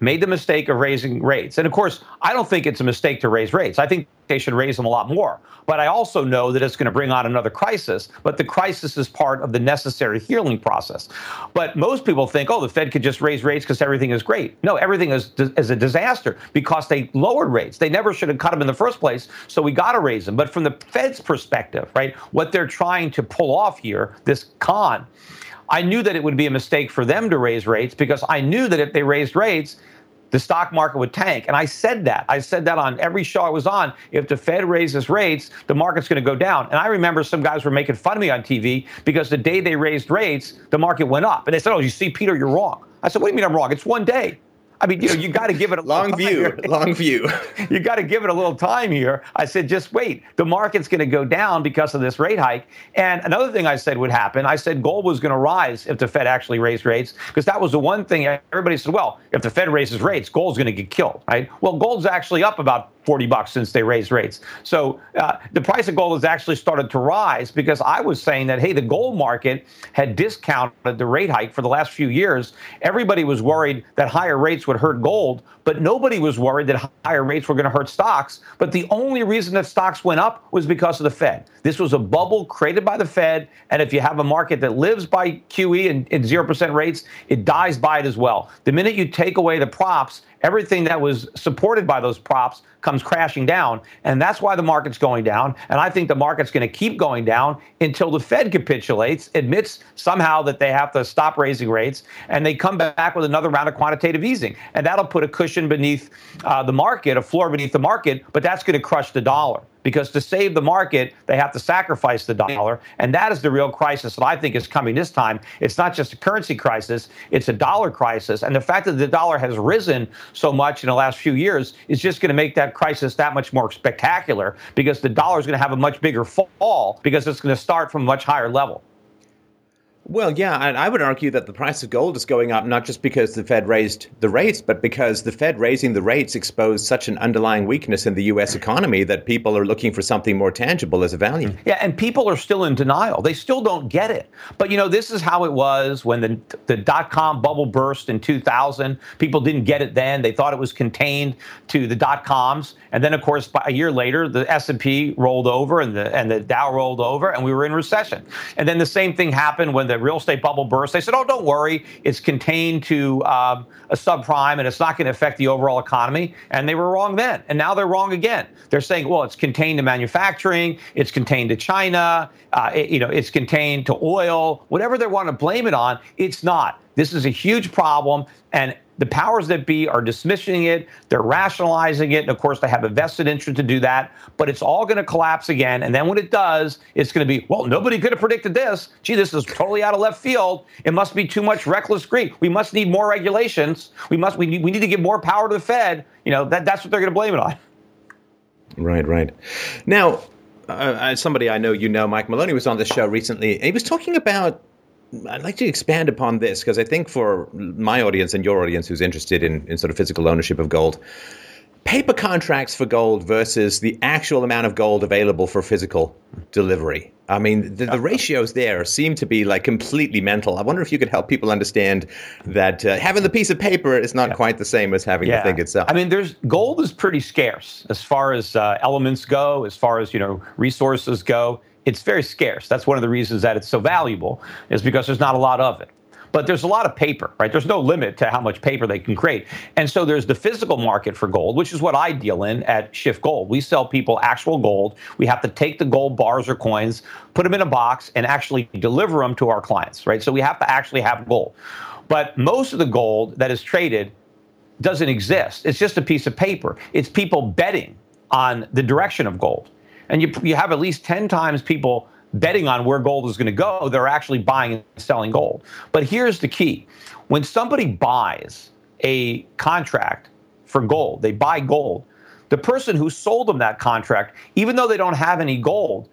made the mistake of raising rates. And of course, I don't think it's a mistake to raise rates. I think they should raise them a lot more. But I also know that it's going to bring on another crisis. But the crisis is part of the necessary healing process. But most people think, oh, the Fed could just raise rates because everything is great. No, everything is, is a disaster because they lowered rates. They never should have cut them in the first place. So we got to raise them. But from the Fed's perspective, right, what they're trying to pull off here, this con, I knew that it would be a mistake for them to raise rates because I knew that if they raised rates, the stock market would tank. And I said that. I said that on every show I was on. If the Fed raises rates, the market's going to go down. And I remember some guys were making fun of me on TV because the day they raised rates, the market went up. And they said, Oh, you see, Peter, you're wrong. I said, What do you mean I'm wrong? It's one day. I mean, you know, you got to give it a long view. Long view. you got to give it a little time here. I said, just wait. The market's going to go down because of this rate hike. And another thing I said would happen. I said gold was going to rise if the Fed actually raised rates because that was the one thing everybody said. Well, if the Fed raises rates, gold's going to get killed, right? Well, gold's actually up about 40 bucks since they raised rates. So uh, the price of gold has actually started to rise because I was saying that, hey, the gold market had discounted the rate hike for the last few years. Everybody was worried that higher rates rates would hurt gold, but nobody was worried that higher rates were going to hurt stocks. But the only reason that stocks went up was because of the Fed. This was a bubble created by the Fed. And if you have a market that lives by QE and, and 0% rates, it dies by it as well. The minute you take away the props, everything that was supported by those props comes crashing down. And that's why the market's going down. And I think the market's going to keep going down until the Fed capitulates, admits somehow that they have to stop raising rates, and they come back with another round of quantitative easing. And that'll put a cushion beneath uh, the market, a floor beneath the market, but that's going to crush the dollar because to save the market, they have to sacrifice the dollar. And that is the real crisis that I think is coming this time. It's not just a currency crisis, it's a dollar crisis. And the fact that the dollar has risen so much in the last few years is just going to make that crisis that much more spectacular because the dollar is going to have a much bigger fall because it's going to start from a much higher level. Well, yeah, and I would argue that the price of gold is going up not just because the Fed raised the rates, but because the Fed raising the rates exposed such an underlying weakness in the U.S. economy that people are looking for something more tangible as a value. Mm. Yeah, and people are still in denial. They still don't get it. But, you know, this is how it was when the, the dot com bubble burst in 2000. People didn't get it then. They thought it was contained to the dot coms. And then, of course, a year later, the S&P rolled over and the, and the Dow rolled over, and we were in recession. And then the same thing happened when the real estate bubble burst, they said, oh, don't worry, it's contained to um, a subprime and it's not going to affect the overall economy. And they were wrong then. And now they're wrong again. They're saying, well, it's contained to manufacturing, it's contained to China, uh, it, you know, it's contained to oil, whatever they want to blame it on, it's not. This is a huge problem. And the powers that be are dismissing it, they're rationalizing it, and of course, they have a vested interest to do that, but it's all going to collapse again. And then when it does, it's going to be, well, nobody could have predicted this. Gee, this is totally out of left field. It must be too much reckless greed. We must need more regulations. We must we need, we need to give more power to the Fed. You know, that, that's what they're going to blame it on. Right, right. Now, uh, somebody I know you know, Mike Maloney was on the show recently. He was talking about I'd like to expand upon this because I think for my audience and your audience who's interested in, in sort of physical ownership of gold, paper contracts for gold versus the actual amount of gold available for physical delivery. I mean, the, the ratios there seem to be like completely mental. I wonder if you could help people understand that uh, having the piece of paper is not yeah. quite the same as having yeah. the thing itself. I mean, there's gold is pretty scarce as far as uh, elements go, as far as you know resources go it's very scarce. That's one of the reasons that it's so valuable, is because there's not a lot of it. But there's a lot of paper, right? There's no limit to how much paper they can create. And so there's the physical market for gold, which is what I deal in at Schiff Gold. We sell people actual gold. We have to take the gold bars or coins, put them in a box, and actually deliver them to our clients, right? So we have to actually have gold. But most of the gold that is traded doesn't exist. It's just a piece of paper. It's people betting on the direction of gold and you, you have at least 10 times people betting on where gold is going to go, they're actually buying and selling gold. But here's the key when somebody buys a contract for gold, they buy gold, the person who sold them that contract, even though they don't have any gold,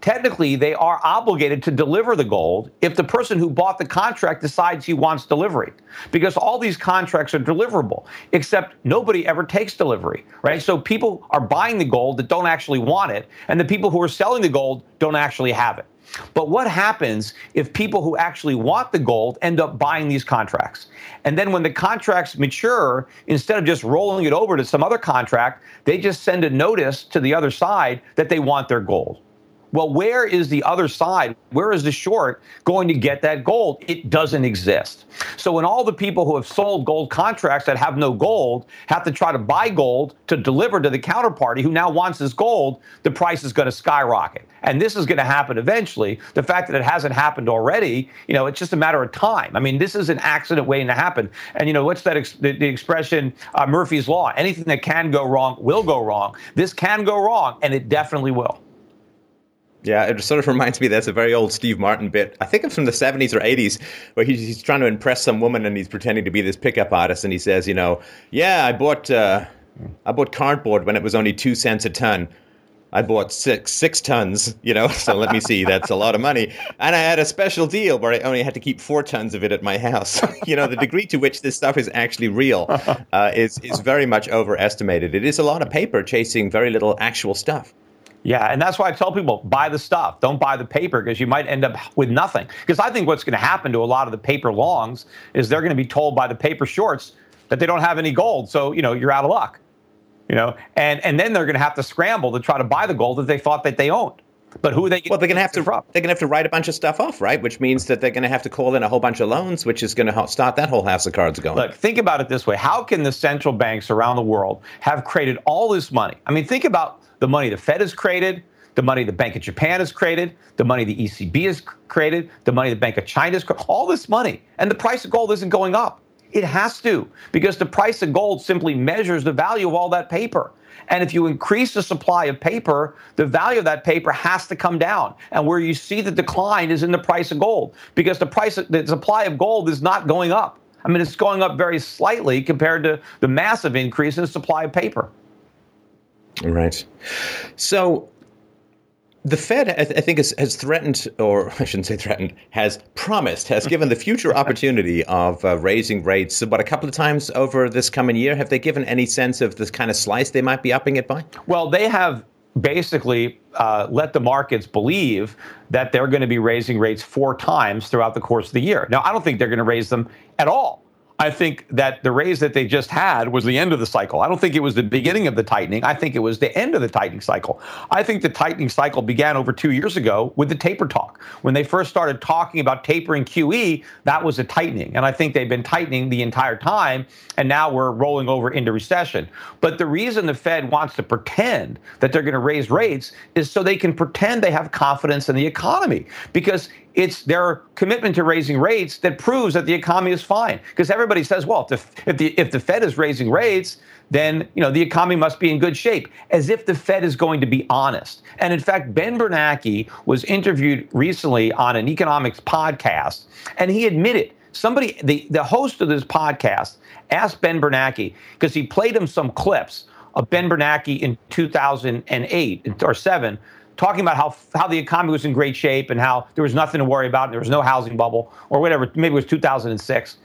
technically they are obligated to deliver the gold if the person who bought the contract decides he wants delivery because all these contracts are deliverable except nobody ever takes delivery right so people are buying the gold that don't actually want it and the people who are selling the gold don't actually have it but what happens if people who actually want the gold end up buying these contracts? And then when the contracts mature, instead of just rolling it over to some other contract, they just send a notice to the other side that they want their gold. Well, where is the other side? Where is the short going to get that gold? It doesn't exist. So when all the people who have sold gold contracts that have no gold have to try to buy gold to deliver to the counterparty who now wants this gold, the price is going to skyrocket. And this is going to happen eventually. The fact that it hasn't happened already, you know, it's just a matter of time. I mean, this is an accident waiting to happen. And, you know, what's that, ex- the, the, expression, uh, Murphy's Law? Anything that can go wrong will go wrong. This can go wrong, and it definitely will. Yeah, it sort of reminds me that's a very old Steve Martin bit. I think it's from the 70s or 80s where he's, he's trying to impress some woman and he's pretending to be this pickup artist and he says, you know, yeah, I bought uh, I bought cardboard when it was only 2 cents a ton. I bought six six tons, you know. So let me see, that's a lot of money. And I had a special deal where I only had to keep four tons of it at my house. you know, the degree to which this stuff is actually real uh, is is very much overestimated. It is a lot of paper chasing very little actual stuff. Yeah, and that's why I tell people buy the stuff. Don't buy the paper because you might end up with nothing. Because I think what's going to happen to a lot of the paper longs is they're going to be told by the paper shorts, that they don't have any gold. So, you know, you're out of luck. You know, and and then they're going to have to scramble to try to buy the gold that they thought that they owned. But who are they? Well, they're going to have to. From? They're going to have to write a bunch of stuff off, right? Which means that they're going to have to call in a whole bunch of loans, which is going to start that whole house of cards going. Look, think about it this way: How can the central banks around the world have created all this money? I mean, think about the money the Fed has created, the money the Bank of Japan has created, the money the ECB has created, the money the Bank of China has created, all this money, and the price of gold isn't going up. It has to, because the price of gold simply measures the value of all that paper. And if you increase the supply of paper, the value of that paper has to come down. And where you see the decline is in the price of gold, because the price, of, the supply of gold is not going up. I mean, it's going up very slightly compared to the massive increase in the supply of paper. Right. So the Fed, I, th- I think, has, has, threatened, or I shouldn't say threatened, has promised, has given the future opportunity of uh, raising rates, about a couple of times over this coming year. Have they given any sense of this kind of slice they might be upping it by? Well, they have basically uh, let the markets believe that they're going to be raising rates four times throughout the course of the year. Now, I don't think they're going to raise them at all. I think that the raise that they just had was the end of the cycle. I don't think it was the beginning of the tightening. I think it was the end of the tightening cycle. I think the tightening cycle began over two years ago with the taper talk. When they first started talking about tapering QE, that was a tightening. And I think they've been tightening the entire time. And now we're rolling over into recession. But the reason the Fed wants to pretend that they're going to raise rates is so they can pretend they have confidence in the economy. Because it's their commitment to raising rates that proves that the economy is fine. Because everybody says, well, if the, if the if the Fed is raising rates, then you know the economy must be in good shape, as if the Fed is going to be honest. And in fact, Ben Bernanke was interviewed recently on an economics podcast, and he admitted somebody the, the host of this podcast asked Ben Bernanke because he played him some clips of Ben Bernanke in 2008 or 7 talking about how how the economy was in great shape and how there was nothing to worry about. and There was no housing bubble or whatever. Maybe it was 2006.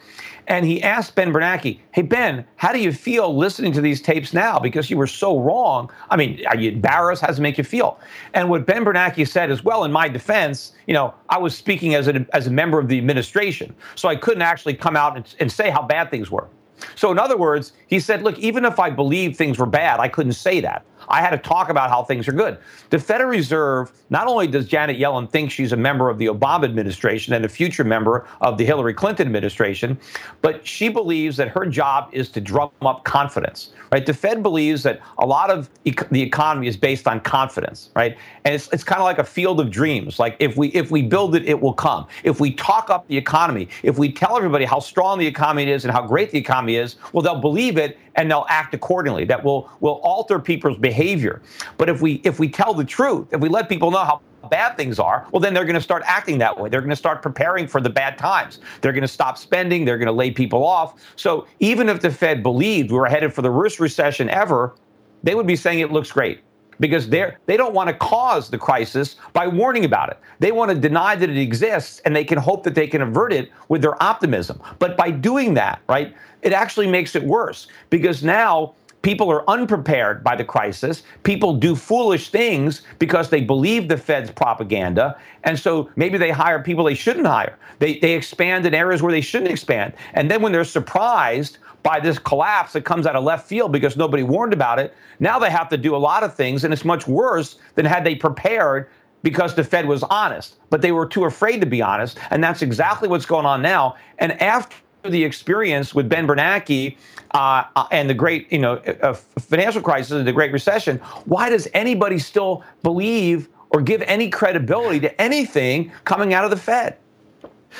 And he asked Ben Bernanke, "Hey Ben, how do you feel listening to these tapes now? Because you were so wrong. I mean, are you embarrassed? How does it make you feel?" And what Ben Bernanke said is, "Well, in my defense, you know, I was speaking as a as a member of the administration, so I couldn't actually come out and, and say how bad things were." So, in other words, he said, look, even if I believed things were bad, I couldn't say that. I had to talk about how things are good. The Federal Reserve, not only does Janet Yellen think she's a member of the Obama administration and a future member of the Hillary Clinton administration, but she believes that her job is to drum up confidence, right? The Fed believes that a lot of the economy is based on confidence, right? And it's, it's kind of like a field of dreams. Like if we if we build it, it will come. If we talk up the economy, if we tell everybody how strong the economy is and how great the economy is, well, they'll believe it and they'll act accordingly. That will will alter people's behavior. But if we if we tell the truth, if we let people know how bad things are, well, then they're going to start acting that way. They're going to start preparing for the bad times. They're going to stop spending. They're going to lay people off. So even if the Fed believed we were headed for the worst recession ever, they would be saying it looks great because they're they don't want to cause the crisis by warning about it. They want to deny that it exists and they can hope that they can avert it with their optimism. But by doing that, right, it actually makes it worse because now people are unprepared by the crisis. People do foolish things because they believe the Fed's propaganda. And so maybe they hire people they shouldn't hire. They, they expand in areas where they shouldn't expand. And then when they're surprised by this collapse that comes out of left field because nobody warned about it, now they have to do a lot of things. And it's much worse than had they prepared because the Fed was honest, but they were too afraid to be honest. And that's exactly what's going on now. And after the experience with Ben Bernanke uh, uh, and the great, you know, uh, financial crisis and the Great Recession, why does anybody still believe or give any credibility to anything coming out of the Fed?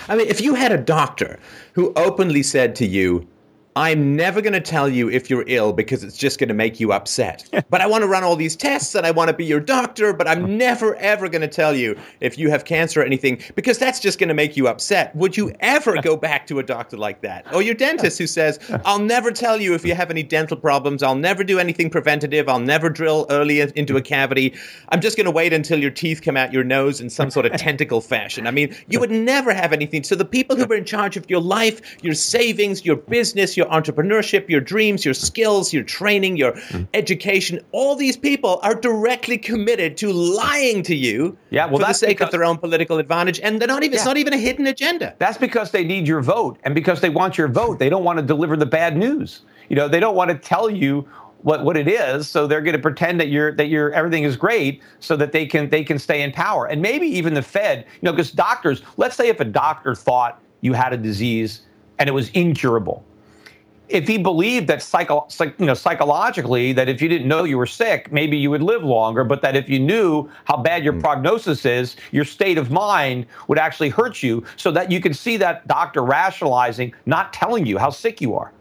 I mean, if you had a doctor who openly said to you, I'm never going to tell you if you're ill because it's just going to make you upset. but I want to run all these tests and I want to be your doctor, but I'm mm. never, ever going to tell you if you have cancer or anything because that's just going to make you upset. Would you ever go back to a doctor like that? Or your dentist who says, I'll never tell you if you have any dental problems. I'll never do anything preventative. I'll never drill early into a cavity. I'm just going to wait until your teeth come out your nose in some sort of tentacle fashion. I mean, you would never have anything. So the people who are in charge of your life, your savings, your business, your entrepreneurship, your dreams, your skills, your training, your mm. education. All these people are directly committed to lying to you yeah, well, for the sake because, of their own political advantage, and they're not even. Yeah. It's not even a hidden agenda. That's because they need your vote, and because they want your vote, they don't want to deliver the bad news. You know, they don't want to tell you what, what it is. So they're going to pretend that you're that you're everything is great, so that they can they can stay in power. And maybe even the Fed, you know, because doctors. Let's say if a doctor thought you had a disease and it was incurable. If he believed that psycho, you know, psychologically that if you didn't know you were sick, maybe you would live longer, but that if you knew how bad your hmm. prognosis is, your state of mind would actually hurt you, so that you could see that doctor rationalizing, not telling you how sick you are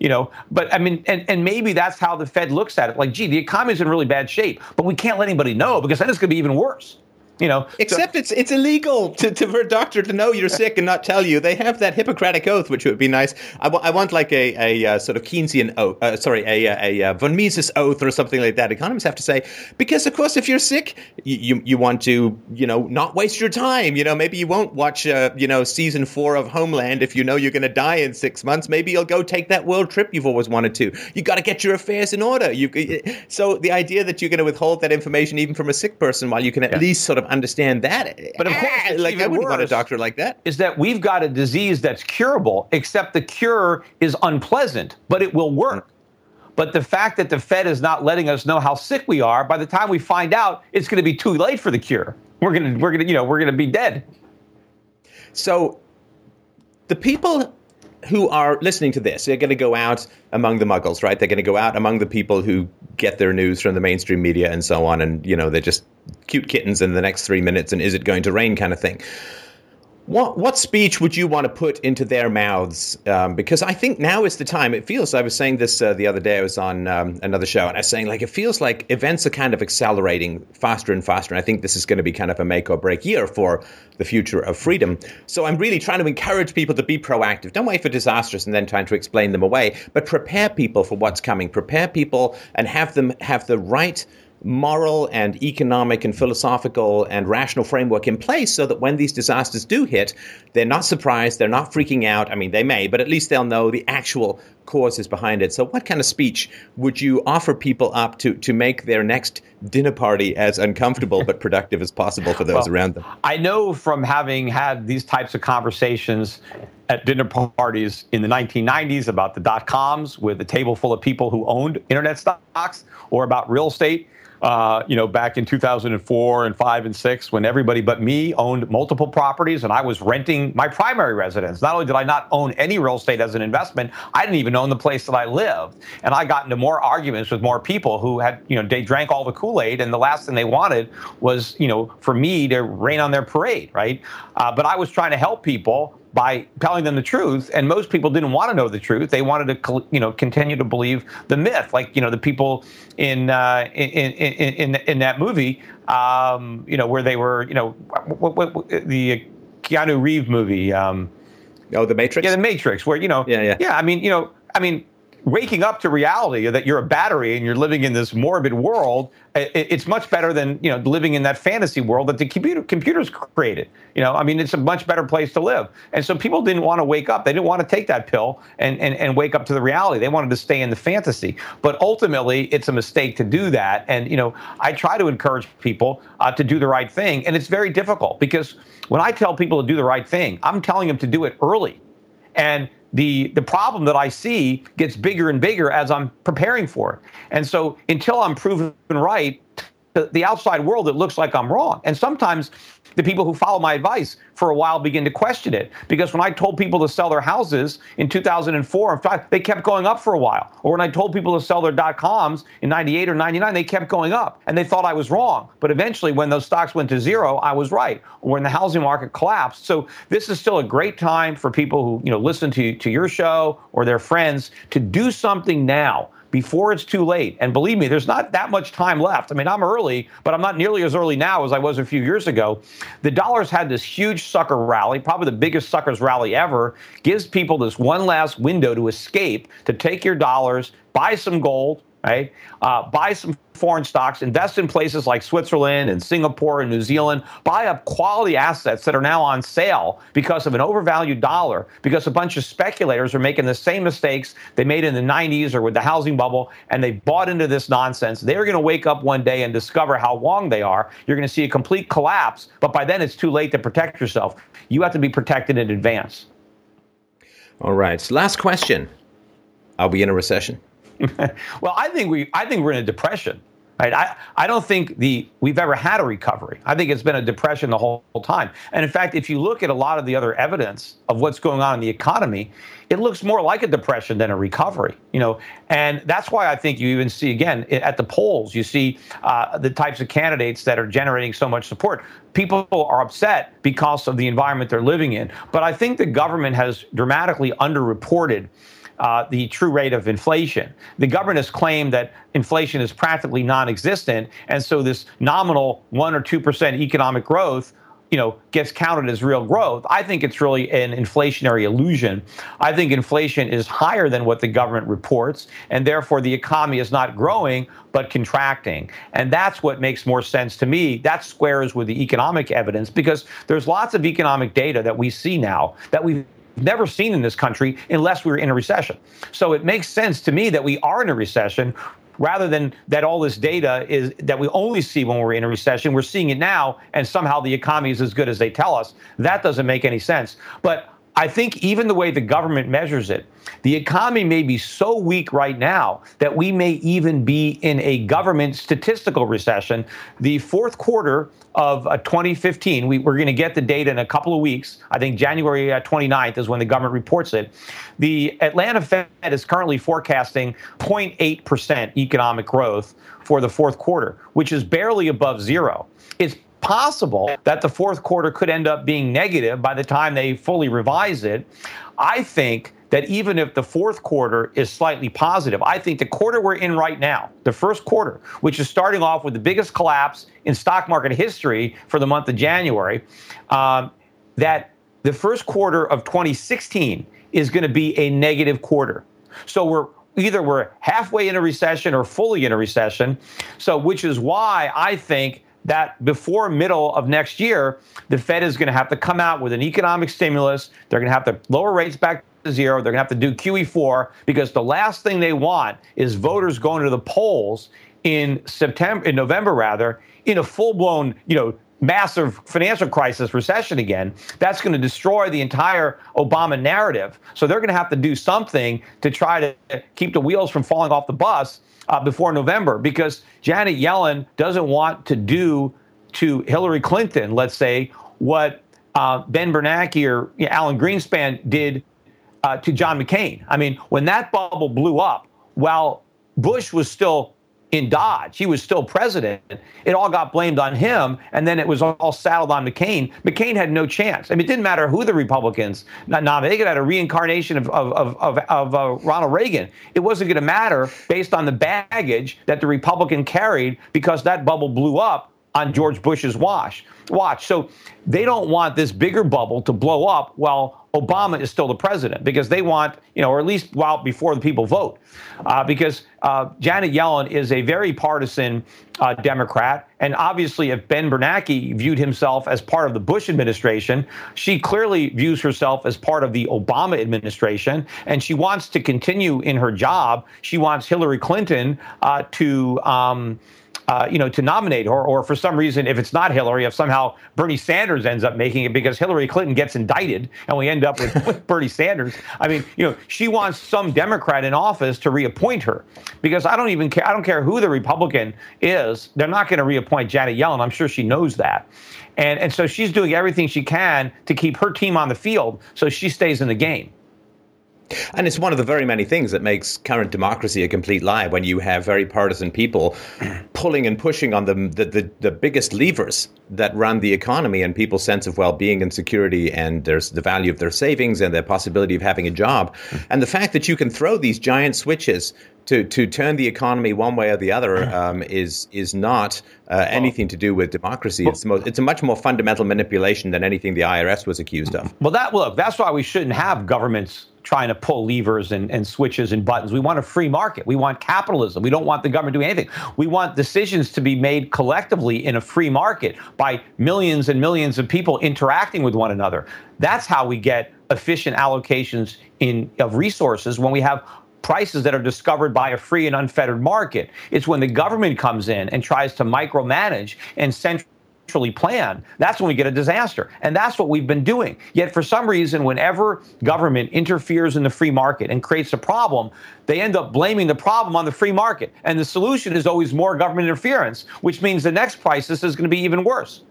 you know? But i mean and, and maybe that's how the fed looks at it. Like gee the economy's in really bad shape but we can't let anybody know because then it's going to be even worse you know, except so, it's it's illegal to, to, for a doctor to know you're sick and not tell you. They have that Hippocratic oath, which would be nice. I, w- I want like a, a uh, sort of Keynesian oath, uh, sorry, a, a, a, von Mises oath or something like that. Economists have to say because, of course, if you're sick, you, you, you want to you know not waste your time. You know, maybe you won't watch uh, you know season four of Homeland if you know you're going to die in six months. Maybe you'll go take that world trip you've always wanted to. You got to get your affairs in order. You so the idea that you're going to withhold that information even from a sick person while you can at yeah. least sort of understand that but of course, ah, like I wouldn't want a doctor like that. Is that we've got a disease that's curable, except the cure is unpleasant, but it will work. But the fact that the Fed is not letting us know how sick we are, by the time we find out, it's going to be too late for the cure. We're going to, we're going to, you know, we're going to be dead. So, the people who are listening to this, they're going to go out among the muggles, right? They're going to go out among the people who get their news from the mainstream media and so on. And, you know, they're just cute kittens in the next three minutes and is it going to rain kind of thing. What, what speech would you want to put into their mouths? Um, because I think now is the time. It feels, I was saying this uh, the other day, I was on um, another show, and I was saying, like, it feels like events are kind of accelerating faster and faster. And I think this is going to be kind of a make or break year for the future of freedom. So I'm really trying to encourage people to be proactive. Don't wait for disasters and then trying to explain them away, but prepare people for what's coming. Prepare people and have them have the right moral and economic and philosophical and rational framework in place so that when these disasters do hit, they're not surprised, they're not freaking out. I mean, they may, but at least they'll know the actual causes behind it. So, what kind of speech would you offer people up to, to make their next dinner party as uncomfortable but productive as possible for those well, around them? I know from having had these types of conversations at dinner parties in the 1990s about the dot coms with a table full of people who owned internet stocks or about real estate uh, you know, back in 2004 and five and six, when everybody but me owned multiple properties and I was renting my primary residence. Not only did I not own any real estate as an investment, I didn't even own the place that I lived. And I got into more arguments with more people who had, you know, they drank all the Kool Aid, and the last thing they wanted was, you know, for me to rain on their parade, right? Uh, but I was trying to help people by telling them the truth and most people didn't want to know the truth. They wanted to you know continue to believe the myth like you know the people in uh, in, in, in in that movie um, you know where they were you know what, what, what, the Keanu Reeves movie um, oh the Matrix? Yeah the Matrix where you know yeah yeah. yeah I mean you know I mean waking up to reality that you're a battery and you're living in this morbid world, it's much better than you know living in that fantasy world that the computer computers created. You know, I mean, it's a much better place to live. And so people didn't want to wake up. They didn't want to take that pill and, and, and wake up to the reality. They wanted to stay in the fantasy. But ultimately, it's a mistake to do that. And you know, I try to encourage people uh, to do the right thing, and it's very difficult because when I tell people to do the right thing, I'm telling them to do it early. And the the problem that I see gets bigger and bigger as I'm preparing for it. And so until I'm proven right, the outside world, it looks like I'm wrong. And sometimes the people who follow my advice for a while begin to question it because when I told people to sell their houses in 2004 and 5, they kept going up for a while. Or when I told people to sell their dot coms in 98 or 99, they kept going up and they thought I was wrong. But eventually, when those stocks went to zero, I was right. Or when the housing market collapsed. So this is still a great time for people who you know listen to, to your show or their friends to do something now before it's too late. And believe me, there's not that much time left. I mean, I'm early, but I'm not nearly as early now as I was a few years ago. The dollar's had this huge sucker rally, probably the biggest suckers rally ever, gives people this one last window to escape, to take your dollars, buy some gold, right? Uh, buy some foreign stocks, invest in places like Switzerland and Singapore and New Zealand, buy up quality assets that are now on sale because of an overvalued dollar, because a bunch of speculators are making the same mistakes they made in the 90s or with the housing bubble, and they bought into this nonsense. They're going to wake up one day and discover how wrong they are. You're going to see a complete collapse, but by then it's too late to protect yourself. You have to be protected in advance. All right. Last question. Are we in a recession? well, I think we I think we're in a depression. Right? I, I don't think the we've ever had a recovery. I think it's been a depression the whole, whole, time. And in fact, if you look at a lot of the other evidence of what's going on in the economy, it looks more like a depression than a recovery. You know, and that's why I think you even see again at the polls, you see uh, the types of candidates that are generating so much support. People are upset because of the environment they're living in. But I think the government has dramatically underreported uh, the true rate of inflation. The government has claimed that inflation is practically non-existent, and so this nominal one or two percent economic growth you know gets counted as real growth. I think it's really an inflationary illusion. I think inflation is higher than what the government reports and therefore the economy is not growing but contracting. And that's what makes more sense to me. That squares with the economic evidence because there's lots of economic data that we see now that we never seen in this country unless we were in a recession. So it makes sense to me that we are in a recession rather than that all this data is that we only see when we're in a recession. We're seeing it now, and somehow the economy is as good as they tell us. That doesn't make any sense. But I think even the way the government measures it, the economy may be so weak right now that we may even be in a government statistical recession. The fourth quarter of uh, 2015, we, are going to get the data in a couple of weeks. I think January uh, 29th is when the government reports it. The Atlanta Fed is currently forecasting 0.8% economic growth for the fourth quarter, which is barely above zero. It's possible that the fourth quarter could end up being negative by the time they fully revise it. I think that even if the fourth quarter is slightly positive, I think the quarter we're in right now, the first quarter, which is starting off with the biggest collapse in stock market history for the month of January, um, that the first quarter of 2016 is going to be a negative quarter. So we're either we're halfway in a recession or fully in a recession. So which is why I think that before middle of next year, the Fed is going to have to come out with an economic stimulus. They're going to have to lower rates back to zero. They're going to have to do QE4 because the last thing they want is voters going to the polls in September, in November rather, in a full-blown, you know, massive financial crisis, recession again. That's going to destroy the entire Obama narrative. So they're going to have to do something to try to keep the wheels from falling off the bus uh, before November because Janet Yellen doesn't want to do to Hillary Clinton, let's say, what uh, Ben Bernanke or you know, Alan Greenspan did uh, to John McCain. I mean, when that bubble blew up, while Bush was still in Dodge. He was still president. It all got blamed on him, and then it was all saddled on McCain. McCain had no chance. I mean, it didn't matter who the Republicans nominated. They have a reincarnation of, of, of, of, of uh, Ronald Reagan. It wasn't going to matter based on the baggage that the Republican carried because that bubble blew up on George Bush's watch. Watch. So they don't want this bigger bubble to blow up while Obama is still the president because they want, you know, or at least while before the people vote, uh, because uh, Janet Yellen is a very partisan uh, Democrat, and obviously, if Ben Bernanke viewed himself as part of the Bush administration, she clearly views herself as part of the Obama administration, and she wants to continue in her job. She wants Hillary Clinton uh, to. Um, uh, you know, to nominate her, or for some reason, if it's not Hillary, if somehow Bernie Sanders ends up making it because Hillary Clinton gets indicted and we end up with, with Bernie Sanders. I mean, you know, she wants some Democrat in office to reappoint her because I don't even care. I don't care who the Republican is. They're not going to reappoint Janet Yellen. I'm sure she knows that. And, and so she's doing everything she can to keep her team on the field so she stays in the game. And it's one of the very many things that makes current democracy a complete lie when you have very partisan people pulling and pushing on the, the, the, the biggest levers that run the economy and people's sense of well being and security and there's the value of their savings and their possibility of having a job. And the fact that you can throw these giant switches to, to turn the economy one way or the other um, is is not uh, anything to do with democracy. It's, most, it's a much more fundamental manipulation than anything the IRS was accused of. Well, that look, that's why we shouldn't have governments trying to pull levers and, and switches and buttons. We want a free market. We want capitalism. We don't want the government doing anything. We want decisions to be made collectively in a free market by millions and millions of people interacting with one another. That's how we get efficient allocations in of resources when we have prices that are discovered by a free and unfettered market. It's when the government comes in and tries to micromanage and centralize plan, that's when we get a disaster. And that's what we've been doing. Yet for some reason, whenever government interferes in the free market and creates a problem, they end up blaming the problem on the free market. And the solution is always more government interference, which means the next crisis is going to be even worse.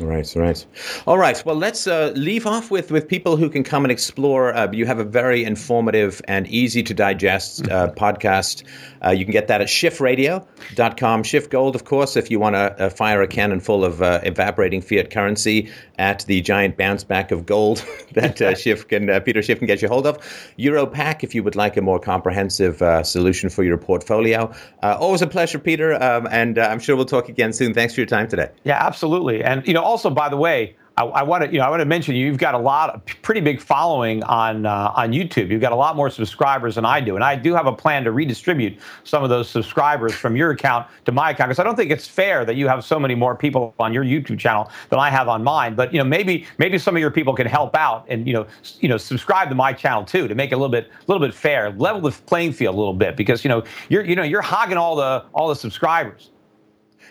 Right, right. All right. Well, let's uh, leave off with, with people who can come and explore. Uh, you have a very informative and easy to digest uh, mm-hmm. podcast. Uh, you can get that at schiffradio.com. Schiff Gold, of course, if you want to uh, fire a cannon full of uh, evaporating fiat currency at the giant bounce back of gold that Schiff can, Peter Schiff can get you hold of. Europac, if you would like a more comprehensive solution for your portfolio. always a pleasure, Peter. Um, and I'm sure we'll talk again soon. Thanks for your time today. Yeah, absolutely. And, you know, also, by the way, I, I want to, you know, I want to mention you've got a lot, a pretty big following on uh, on YouTube. You've got a lot more subscribers than I do, and I do have a plan to redistribute some of those subscribers from your account to my account because I don't think it's fair that you have so many more people on your YouTube channel than I have on mine. But you know, maybe maybe some of your people can help out and you know, you know, subscribe to my channel too to make it a little bit a little bit fair, level the playing field a little bit because you know you're you know you're hogging all the all the subscribers.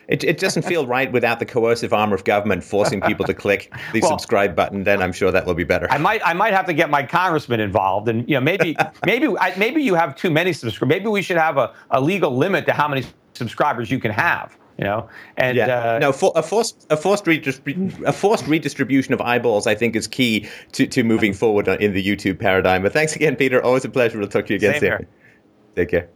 It, it doesn't feel right without the coercive arm of government forcing people to click the well, subscribe button. Then I'm sure that will be better. I might I might have to get my congressman involved, and you know maybe maybe maybe you have too many subscribers. Maybe we should have a, a legal limit to how many subscribers you can have you know and yeah. Uh, no for, a forced a forced redistrib- a forced redistribution of eyeballs i think is key to, to moving forward in the youtube paradigm but thanks again peter always a pleasure we'll talk to you again soon take care